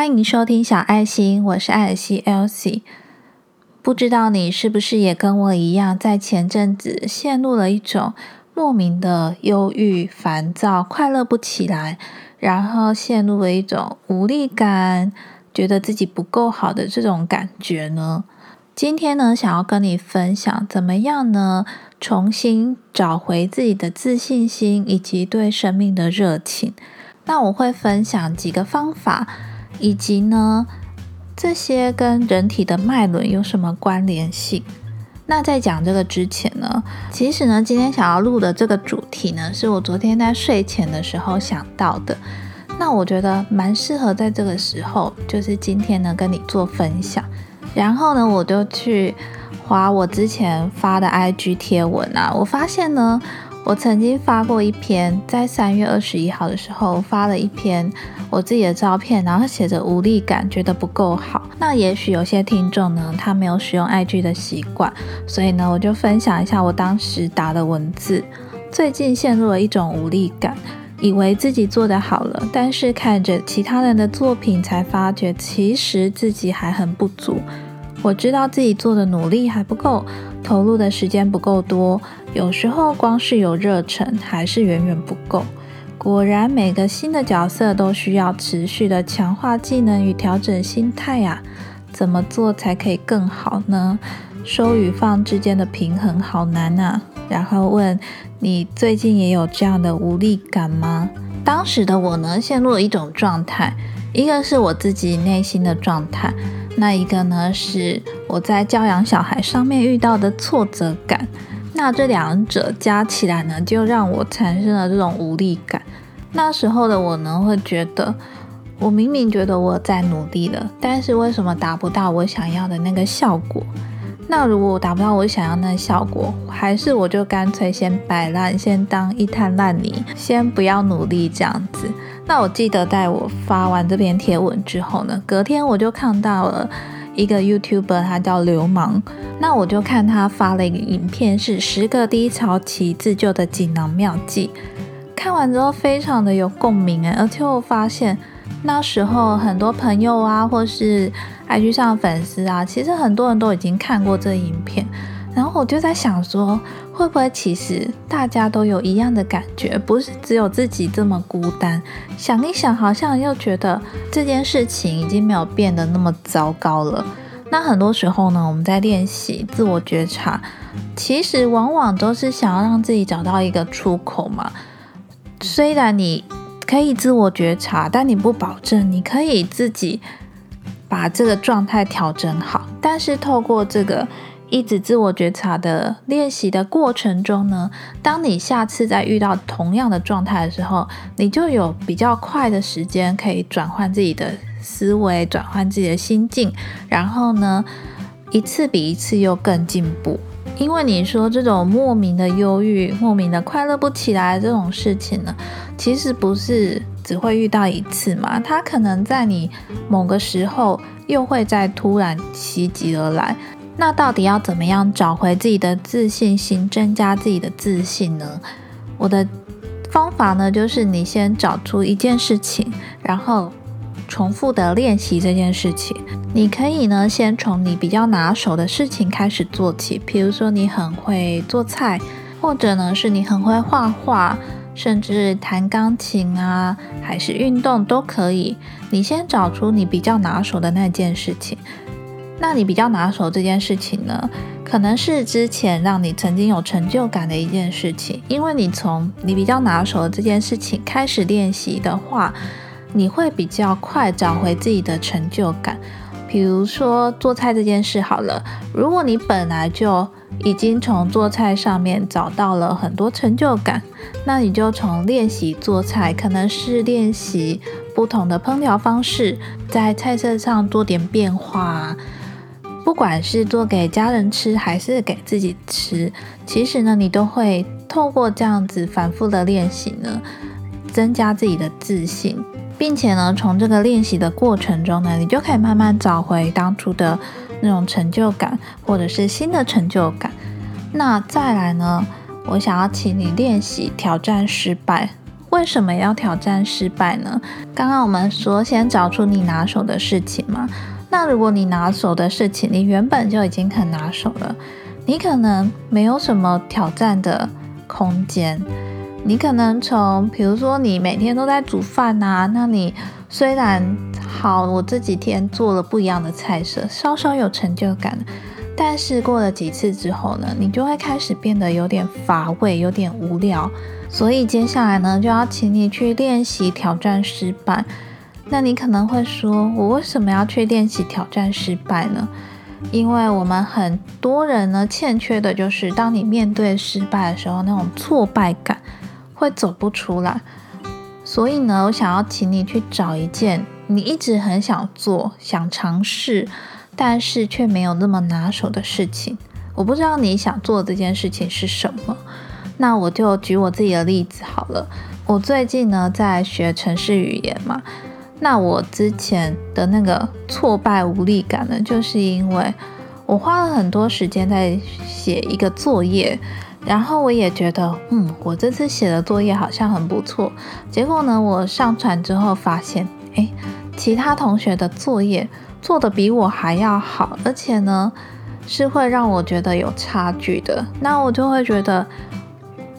欢迎收听小爱心，我是艾尔西 Elsie。不知道你是不是也跟我一样，在前阵子陷入了一种莫名的忧郁、烦躁、快乐不起来，然后陷入了一种无力感，觉得自己不够好的这种感觉呢？今天呢，想要跟你分享怎么样呢？重新找回自己的自信心以及对生命的热情。那我会分享几个方法，以及呢，这些跟人体的脉轮有什么关联性？那在讲这个之前呢，其实呢，今天想要录的这个主题呢，是我昨天在睡前的时候想到的。那我觉得蛮适合在这个时候，就是今天呢，跟你做分享。然后呢，我就去划我之前发的 IG 贴文啊，我发现呢，我曾经发过一篇，在三月二十一号的时候发了一篇我自己的照片，然后写着无力感，觉得不够好。那也许有些听众呢，他没有使用 IG 的习惯，所以呢，我就分享一下我当时打的文字。最近陷入了一种无力感，以为自己做得好了，但是看着其他人的作品，才发觉其实自己还很不足。我知道自己做的努力还不够，投入的时间不够多，有时候光是有热忱还是远远不够。果然，每个新的角色都需要持续的强化技能与调整心态呀。怎么做才可以更好呢？收与放之间的平衡好难啊。然后问你最近也有这样的无力感吗？当时的我呢，陷入了一种状态，一个是我自己内心的状态。那一个呢，是我在教养小孩上面遇到的挫折感。那这两者加起来呢，就让我产生了这种无力感。那时候的我呢，会觉得我明明觉得我在努力了，但是为什么达不到我想要的那个效果？那如果我达不到我想要那个效果，还是我就干脆先摆烂，先当一滩烂泥，先不要努力这样子。那我记得在我发完这篇贴文之后呢，隔天我就看到了一个 YouTuber，他叫流氓。那我就看他发了一个影片，是十个低潮期自救的锦囊妙计。看完之后非常的有共鸣诶，而且我发现那时候很多朋友啊，或是 IG 上粉丝啊，其实很多人都已经看过这影片。然后我就在想说，会不会其实大家都有一样的感觉，不是只有自己这么孤单？想一想，好像又觉得这件事情已经没有变得那么糟糕了。那很多时候呢，我们在练习自我觉察，其实往往都是想要让自己找到一个出口嘛。虽然你可以自我觉察，但你不保证你可以自己把这个状态调整好。但是透过这个。一直自我觉察的练习的过程中呢，当你下次再遇到同样的状态的时候，你就有比较快的时间可以转换自己的思维，转换自己的心境，然后呢，一次比一次又更进步。因为你说这种莫名的忧郁、莫名的快乐不起来这种事情呢，其实不是只会遇到一次嘛，它可能在你某个时候又会再突然袭击而来。那到底要怎么样找回自己的自信心，增加自己的自信呢？我的方法呢，就是你先找出一件事情，然后重复的练习这件事情。你可以呢，先从你比较拿手的事情开始做起，比如说你很会做菜，或者呢是你很会画画，甚至弹钢琴啊，还是运动都可以。你先找出你比较拿手的那件事情。那你比较拿手这件事情呢，可能是之前让你曾经有成就感的一件事情，因为你从你比较拿手的这件事情开始练习的话，你会比较快找回自己的成就感。比如说做菜这件事好了，如果你本来就已经从做菜上面找到了很多成就感，那你就从练习做菜，可能是练习不同的烹调方式，在菜色上做点变化。不管是做给家人吃还是给自己吃，其实呢，你都会透过这样子反复的练习呢，增加自己的自信，并且呢，从这个练习的过程中呢，你就可以慢慢找回当初的那种成就感，或者是新的成就感。那再来呢，我想要请你练习挑战失败。为什么要挑战失败呢？刚刚我们说，先找出你拿手的事情嘛。那如果你拿手的事情，你原本就已经很拿手了，你可能没有什么挑战的空间。你可能从，比如说你每天都在煮饭呐，那你虽然好，我这几天做了不一样的菜色，稍稍有成就感，但是过了几次之后呢，你就会开始变得有点乏味，有点无聊。所以接下来呢，就要请你去练习挑战失败。那你可能会说，我为什么要去练习挑战失败呢？因为我们很多人呢，欠缺的就是当你面对失败的时候，那种挫败感会走不出来。所以呢，我想要请你去找一件你一直很想做、想尝试，但是却没有那么拿手的事情。我不知道你想做这件事情是什么。那我就举我自己的例子好了。我最近呢在学城市语言嘛。那我之前的那个挫败无力感呢，就是因为我花了很多时间在写一个作业，然后我也觉得，嗯，我这次写的作业好像很不错。结果呢，我上传之后发现，哎，其他同学的作业做的比我还要好，而且呢，是会让我觉得有差距的。那我就会觉得。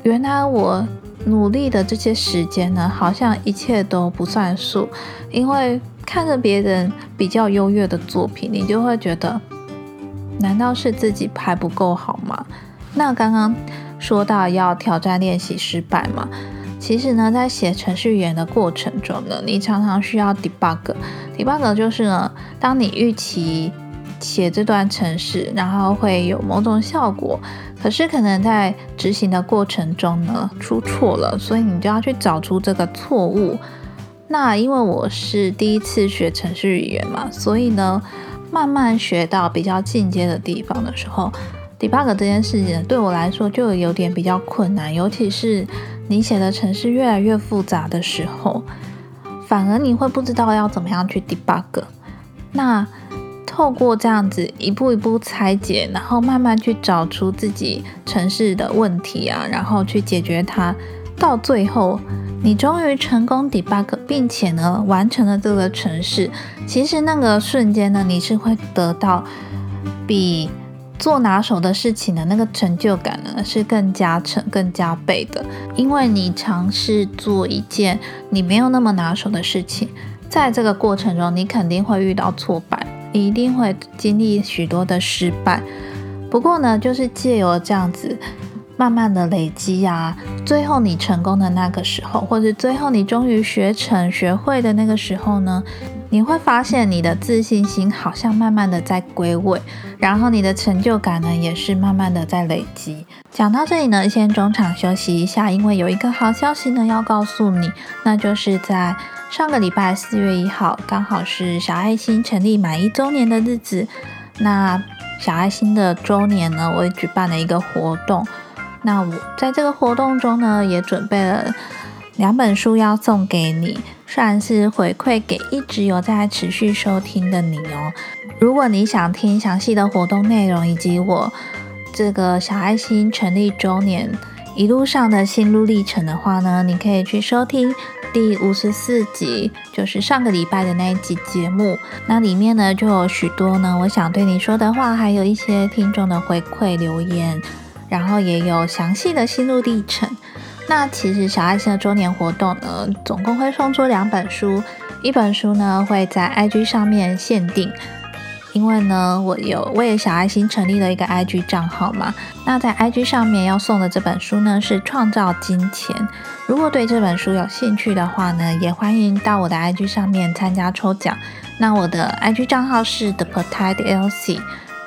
原来我努力的这些时间呢，好像一切都不算数，因为看着别人比较优越的作品，你就会觉得，难道是自己还不够好吗？那刚刚说到要挑战练习失败嘛，其实呢，在写程序员的过程中呢，你常常需要 debug，debug 就是呢，当你预期写这段程式，然后会有某种效果。可是可能在执行的过程中呢出错了，所以你就要去找出这个错误。那因为我是第一次学程序语言嘛，所以呢慢慢学到比较进阶的地方的时候，debug 这件事情对我来说就有点比较困难，尤其是你写的程式越来越复杂的时候，反而你会不知道要怎么样去 debug。那透过这样子一步一步拆解，然后慢慢去找出自己城市的问题啊，然后去解决它，到最后你终于成功 debug，并且呢完成了这个城市。其实那个瞬间呢，你是会得到比做拿手的事情的那个成就感呢是更加成、更加倍的，因为你尝试做一件你没有那么拿手的事情，在这个过程中你肯定会遇到挫败。你一定会经历许多的失败，不过呢，就是借由这样子慢慢的累积啊，最后你成功的那个时候，或者最后你终于学成学会的那个时候呢，你会发现你的自信心好像慢慢的在归位，然后你的成就感呢也是慢慢的在累积。讲到这里呢，先中场休息一下，因为有一个好消息呢要告诉你，那就是在。上个礼拜四月一号，刚好是小爱心成立满一周年的日子。那小爱心的周年呢，我也举办了一个活动。那我在这个活动中呢，也准备了两本书要送给你，算是回馈给一直有在持续收听的你哦。如果你想听详细的活动内容，以及我这个小爱心成立周年一路上的心路历程的话呢，你可以去收听。第五十四集就是上个礼拜的那一集节目，那里面呢就有许多呢我想对你说的话，还有一些听众的回馈留言，然后也有详细的心路历程。那其实小爱心的周年活动呢，总共会送出两本书，一本书呢会在 IG 上面限定。因为呢，我有为小爱心成立了一个 IG 账号嘛。那在 IG 上面要送的这本书呢，是《创造金钱》。如果对这本书有兴趣的话呢，也欢迎到我的 IG 上面参加抽奖。那我的 IG 账号是 The Petite Elsie，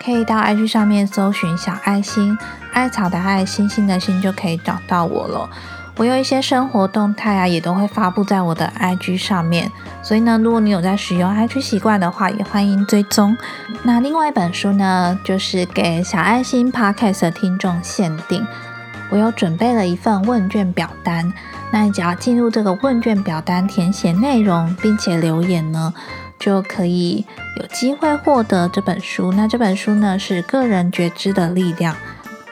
可以到 IG 上面搜寻小爱心，艾草的爱，星星的星，就可以找到我了。我有一些生活动态啊，也都会发布在我的 IG 上面，所以呢，如果你有在使用 IG 习惯的话，也欢迎追踪。那另外一本书呢，就是给小爱心 Podcast 的听众限定，我有准备了一份问卷表单，那你只要进入这个问卷表单，填写内容，并且留言呢，就可以有机会获得这本书。那这本书呢，是个人觉知的力量。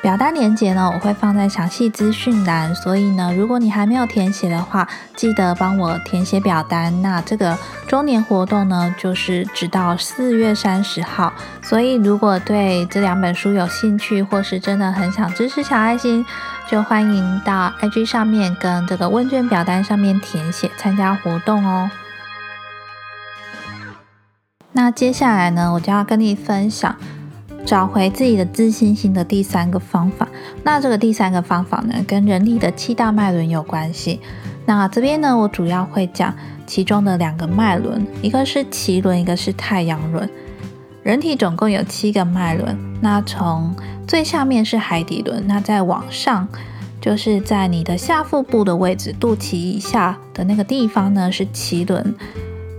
表单连接呢，我会放在详细资讯栏，所以呢，如果你还没有填写的话，记得帮我填写表单。那这个周年活动呢，就是直到四月三十号，所以如果对这两本书有兴趣，或是真的很想支持小爱心，就欢迎到 IG 上面跟这个问卷表单上面填写参加活动哦。那接下来呢，我就要跟你分享。找回自己的自信心的第三个方法，那这个第三个方法呢，跟人体的七大脉轮有关系。那这边呢，我主要会讲其中的两个脉轮，一个是脐轮，一个是太阳轮。人体总共有七个脉轮，那从最下面是海底轮，那再往上就是在你的下腹部的位置，肚脐以下的那个地方呢是脐轮。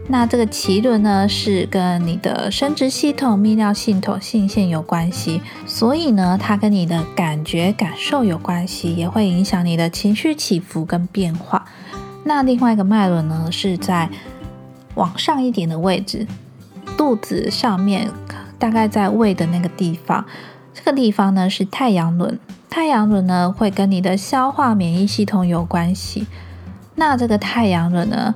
那这个脐轮呢，是跟你的生殖系统、泌尿系统、性腺有关系，所以呢，它跟你的感觉、感受有关系，也会影响你的情绪起伏跟变化。那另外一个脉轮呢，是在往上一点的位置，肚子上面，大概在胃的那个地方。这个地方呢是太阳轮，太阳轮呢会跟你的消化、免疫系统有关系。那这个太阳轮呢，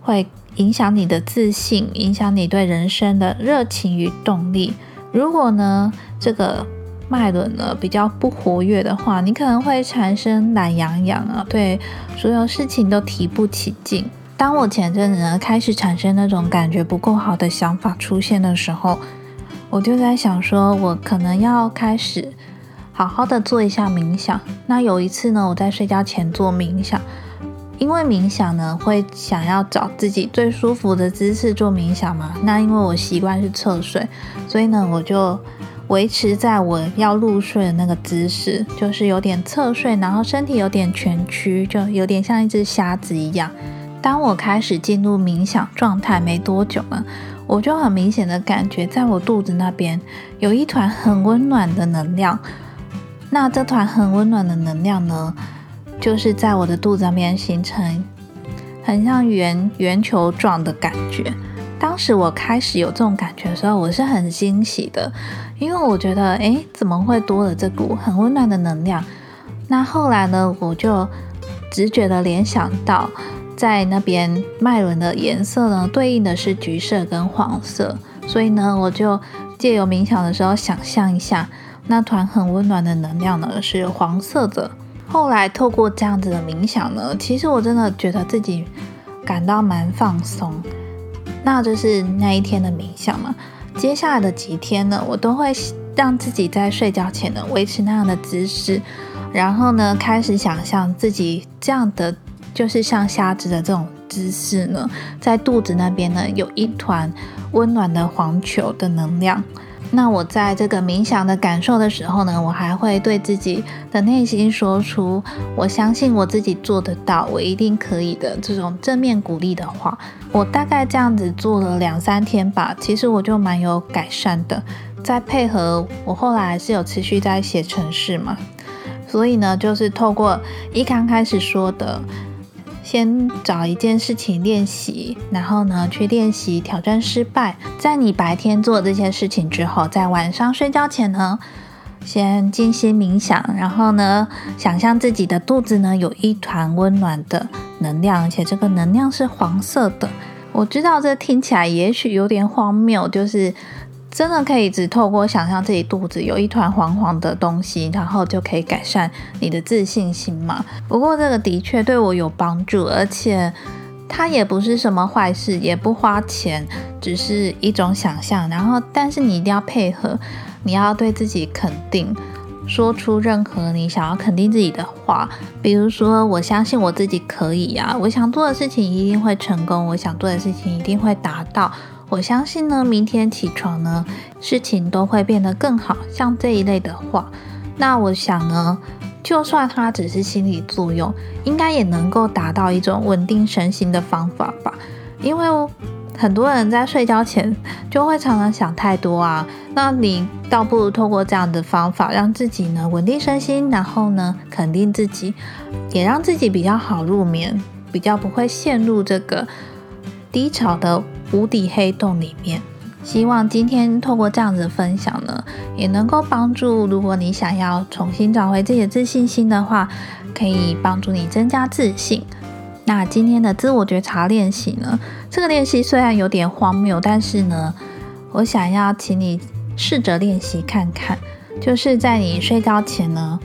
会影响你的自信，影响你对人生的热情与动力。如果呢，这个脉轮呢比较不活跃的话，你可能会产生懒洋洋啊，对所有事情都提不起劲。当我前阵子呢开始产生那种感觉不够好的想法出现的时候，我就在想说，我可能要开始好好的做一下冥想。那有一次呢，我在睡觉前做冥想。因为冥想呢，会想要找自己最舒服的姿势做冥想嘛。那因为我习惯是侧睡，所以呢，我就维持在我要入睡的那个姿势，就是有点侧睡，然后身体有点蜷曲，就有点像一只瞎子一样。当我开始进入冥想状态没多久呢，我就很明显的感觉，在我肚子那边有一团很温暖的能量。那这团很温暖的能量呢？就是在我的肚子那边形成很像圆圆球状的感觉。当时我开始有这种感觉的时候，我是很惊喜的，因为我觉得，哎，怎么会多了这股很温暖的能量？那后来呢，我就直觉的联想到，在那边脉轮的颜色呢，对应的是橘色跟黄色，所以呢，我就借由冥想的时候，想象一下那团很温暖的能量呢，是黄色的。后来透过这样子的冥想呢，其实我真的觉得自己感到蛮放松。那就是那一天的冥想嘛。接下来的几天呢，我都会让自己在睡觉前呢维持那样的姿势，然后呢开始想象自己这样的就是像瞎子的这种姿势呢，在肚子那边呢有一团温暖的黄球的能量。那我在这个冥想的感受的时候呢，我还会对自己的内心说出“我相信我自己做得到，我一定可以的”这种正面鼓励的话。我大概这样子做了两三天吧，其实我就蛮有改善的。再配合我后来还是有持续在写程式嘛，所以呢，就是透过一刚开始说的。先找一件事情练习，然后呢去练习挑战失败。在你白天做这些事情之后，在晚上睡觉前呢，先静心冥想，然后呢想象自己的肚子呢有一团温暖的能量，而且这个能量是黄色的。我知道这听起来也许有点荒谬，就是。真的可以只透过想象自己肚子有一团黄黄的东西，然后就可以改善你的自信心吗？不过这个的确对我有帮助，而且它也不是什么坏事，也不花钱，只是一种想象。然后，但是你一定要配合，你要对自己肯定，说出任何你想要肯定自己的话，比如说我相信我自己可以呀，我想做的事情一定会成功，我想做的事情一定会达到。我相信呢，明天起床呢，事情都会变得更好。像这一类的话，那我想呢，就算它只是心理作用，应该也能够达到一种稳定身心的方法吧。因为很多人在睡觉前就会常常想太多啊，那你倒不如透过这样的方法，让自己呢稳定身心，然后呢肯定自己，也让自己比较好入眠，比较不会陷入这个低潮的。无底黑洞里面，希望今天透过这样子分享呢，也能够帮助，如果你想要重新找回自己的自信心的话，可以帮助你增加自信。那今天的自我觉察练习呢，这个练习虽然有点荒谬，但是呢，我想要请你试着练习看看，就是在你睡觉前呢。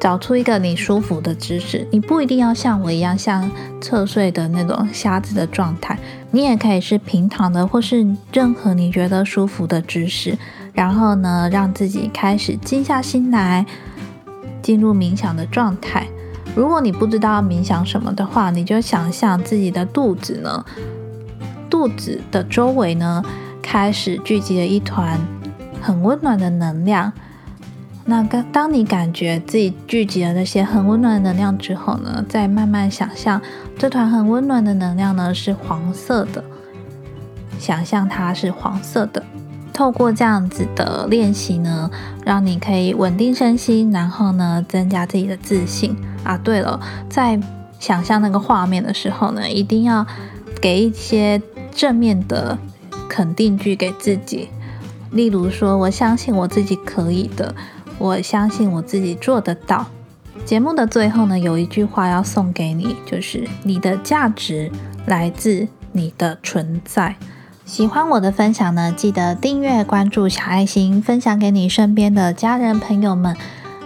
找出一个你舒服的姿势，你不一定要像我一样像侧睡的那种瞎子的状态，你也可以是平躺的，或是任何你觉得舒服的姿势。然后呢，让自己开始静下心来，进入冥想的状态。如果你不知道冥想什么的话，你就想象自己的肚子呢，肚子的周围呢，开始聚集了一团很温暖的能量。那当当你感觉自己聚集了那些很温暖的能量之后呢，再慢慢想象这团很温暖的能量呢是黄色的，想象它是黄色的。透过这样子的练习呢，让你可以稳定身心，然后呢增加自己的自信啊。对了，在想象那个画面的时候呢，一定要给一些正面的肯定句给自己，例如说：“我相信我自己可以的。”我相信我自己做得到。节目的最后呢，有一句话要送给你，就是你的价值来自你的存在。喜欢我的分享呢，记得订阅、关注小爱心，分享给你身边的家人朋友们。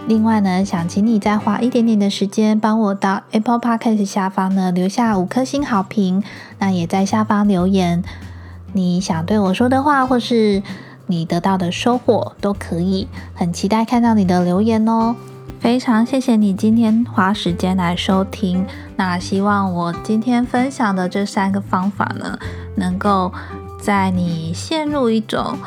另外呢，想请你再花一点点的时间，帮我到 Apple Podcast 下方呢留下五颗星好评。那也在下方留言你想对我说的话，或是。你得到的收获都可以，很期待看到你的留言哦。非常谢谢你今天花时间来收听。那希望我今天分享的这三个方法呢，能够在你陷入一种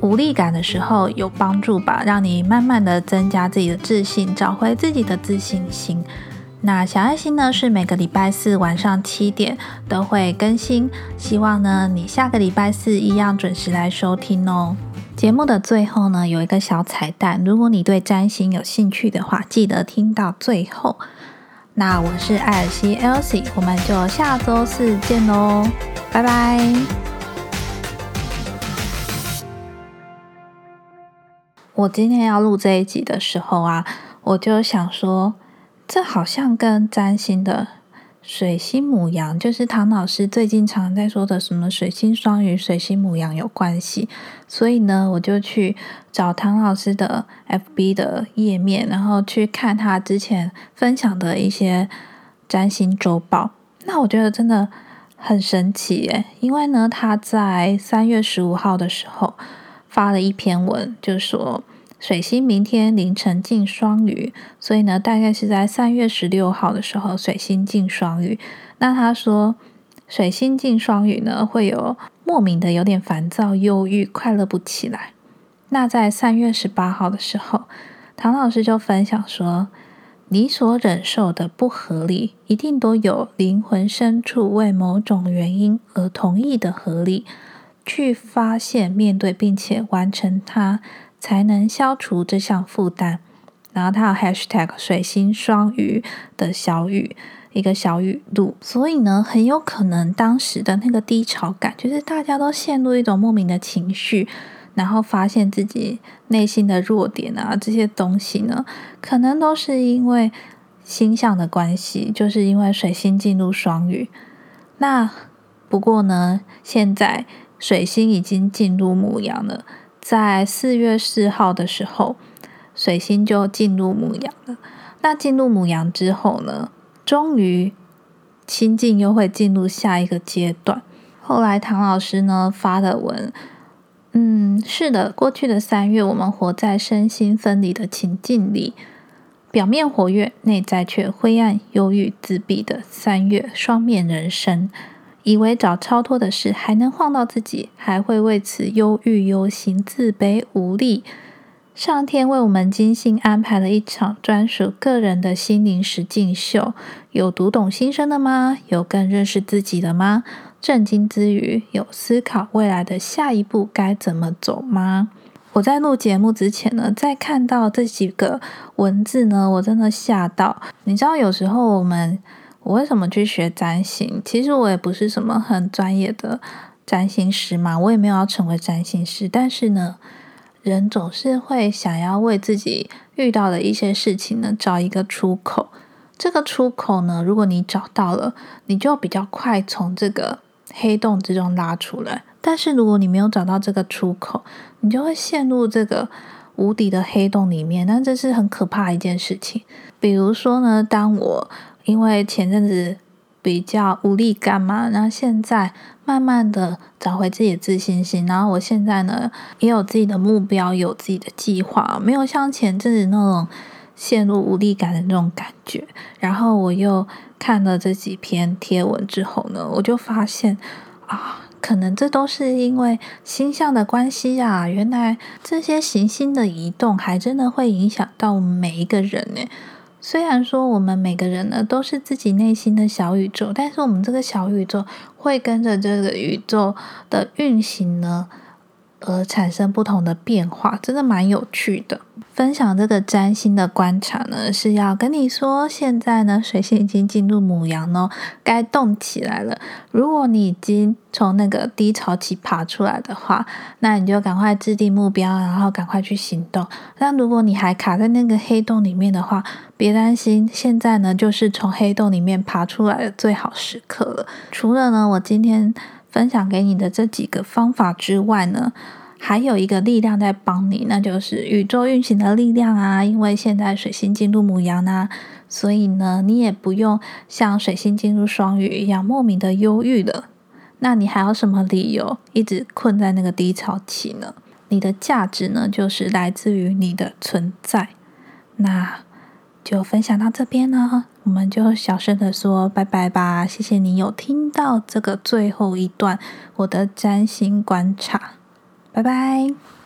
无力感的时候有帮助吧，让你慢慢的增加自己的自信，找回自己的自信心。那小爱心呢是每个礼拜四晚上七点都会更新，希望呢你下个礼拜四一样准时来收听哦。节目的最后呢有一个小彩蛋，如果你对占星有兴趣的话，记得听到最后。那我是艾尔西 Elsie，我们就下周四见喽，拜拜。我今天要录这一集的时候啊，我就想说。这好像跟占星的水星母羊，就是唐老师最近常在说的什么水星双鱼、水星母羊有关系。所以呢，我就去找唐老师的 FB 的页面，然后去看他之前分享的一些占星周报。那我觉得真的很神奇耶，因为呢，他在三月十五号的时候发了一篇文，就说。水星明天凌晨进双鱼，所以呢，大概是在三月十六号的时候，水星进双鱼。那他说，水星进双鱼呢，会有莫名的有点烦躁、忧郁、快乐不起来。那在三月十八号的时候，唐老师就分享说，你所忍受的不合理，一定都有灵魂深处为某种原因而同意的合理，去发现、面对并且完成它。才能消除这项负担。然后他有 #hashtag 水星双鱼的小雨一个小雨露，所以呢，很有可能当时的那个低潮感，就是大家都陷入一种莫名的情绪，然后发现自己内心的弱点啊，这些东西呢，可能都是因为星象的关系，就是因为水星进入双鱼。那不过呢，现在水星已经进入牧羊了。在四月四号的时候，水星就进入母羊了。那进入母羊之后呢，终于心境又会进入下一个阶段。后来唐老师呢发的文，嗯，是的，过去的三月我们活在身心分离的情境里，表面活跃，内在却灰暗、忧郁、自闭的三月双面人生。以为找超脱的事还能晃到自己，还会为此忧郁、忧心、自卑、无力。上天为我们精心安排了一场专属个人的心灵实境秀，有读懂心声的吗？有更认识自己的吗？震惊之余，有思考未来的下一步该怎么走吗？我在录节目之前呢，在看到这几个文字呢，我真的吓到。你知道，有时候我们。我为什么去学占星？其实我也不是什么很专业的占星师嘛，我也没有要成为占星师，但是呢，人总是会想要为自己遇到的一些事情呢找一个出口。这个出口呢，如果你找到了，你就比较快从这个黑洞之中拉出来。但是如果你没有找到这个出口，你就会陷入这个无底的黑洞里面。那这是很可怕一件事情。比如说呢，当我因为前阵子。比较无力感嘛，然后现在慢慢的找回自己的自信心，然后我现在呢也有自己的目标，有自己的计划，没有像前阵子那种陷入无力感的那种感觉。然后我又看了这几篇贴文之后呢，我就发现啊，可能这都是因为星象的关系啊，原来这些行星的移动还真的会影响到我们每一个人呢。虽然说我们每个人呢都是自己内心的小宇宙，但是我们这个小宇宙会跟着这个宇宙的运行呢。而产生不同的变化，真的蛮有趣的。分享这个占星的观察呢，是要跟你说，现在呢，水星已经进入母羊哦，该动起来了。如果你已经从那个低潮期爬出来的话，那你就赶快制定目标，然后赶快去行动。但如果你还卡在那个黑洞里面的话，别担心，现在呢，就是从黑洞里面爬出来的最好时刻了。除了呢，我今天。分享给你的这几个方法之外呢，还有一个力量在帮你，那就是宇宙运行的力量啊。因为现在水星进入母羊呢，所以呢，你也不用像水星进入双鱼一样莫名的忧郁了。那你还有什么理由一直困在那个低潮期呢？你的价值呢，就是来自于你的存在。那就分享到这边呢。我们就小声的说拜拜吧，谢谢你有听到这个最后一段我的占星观察，拜拜。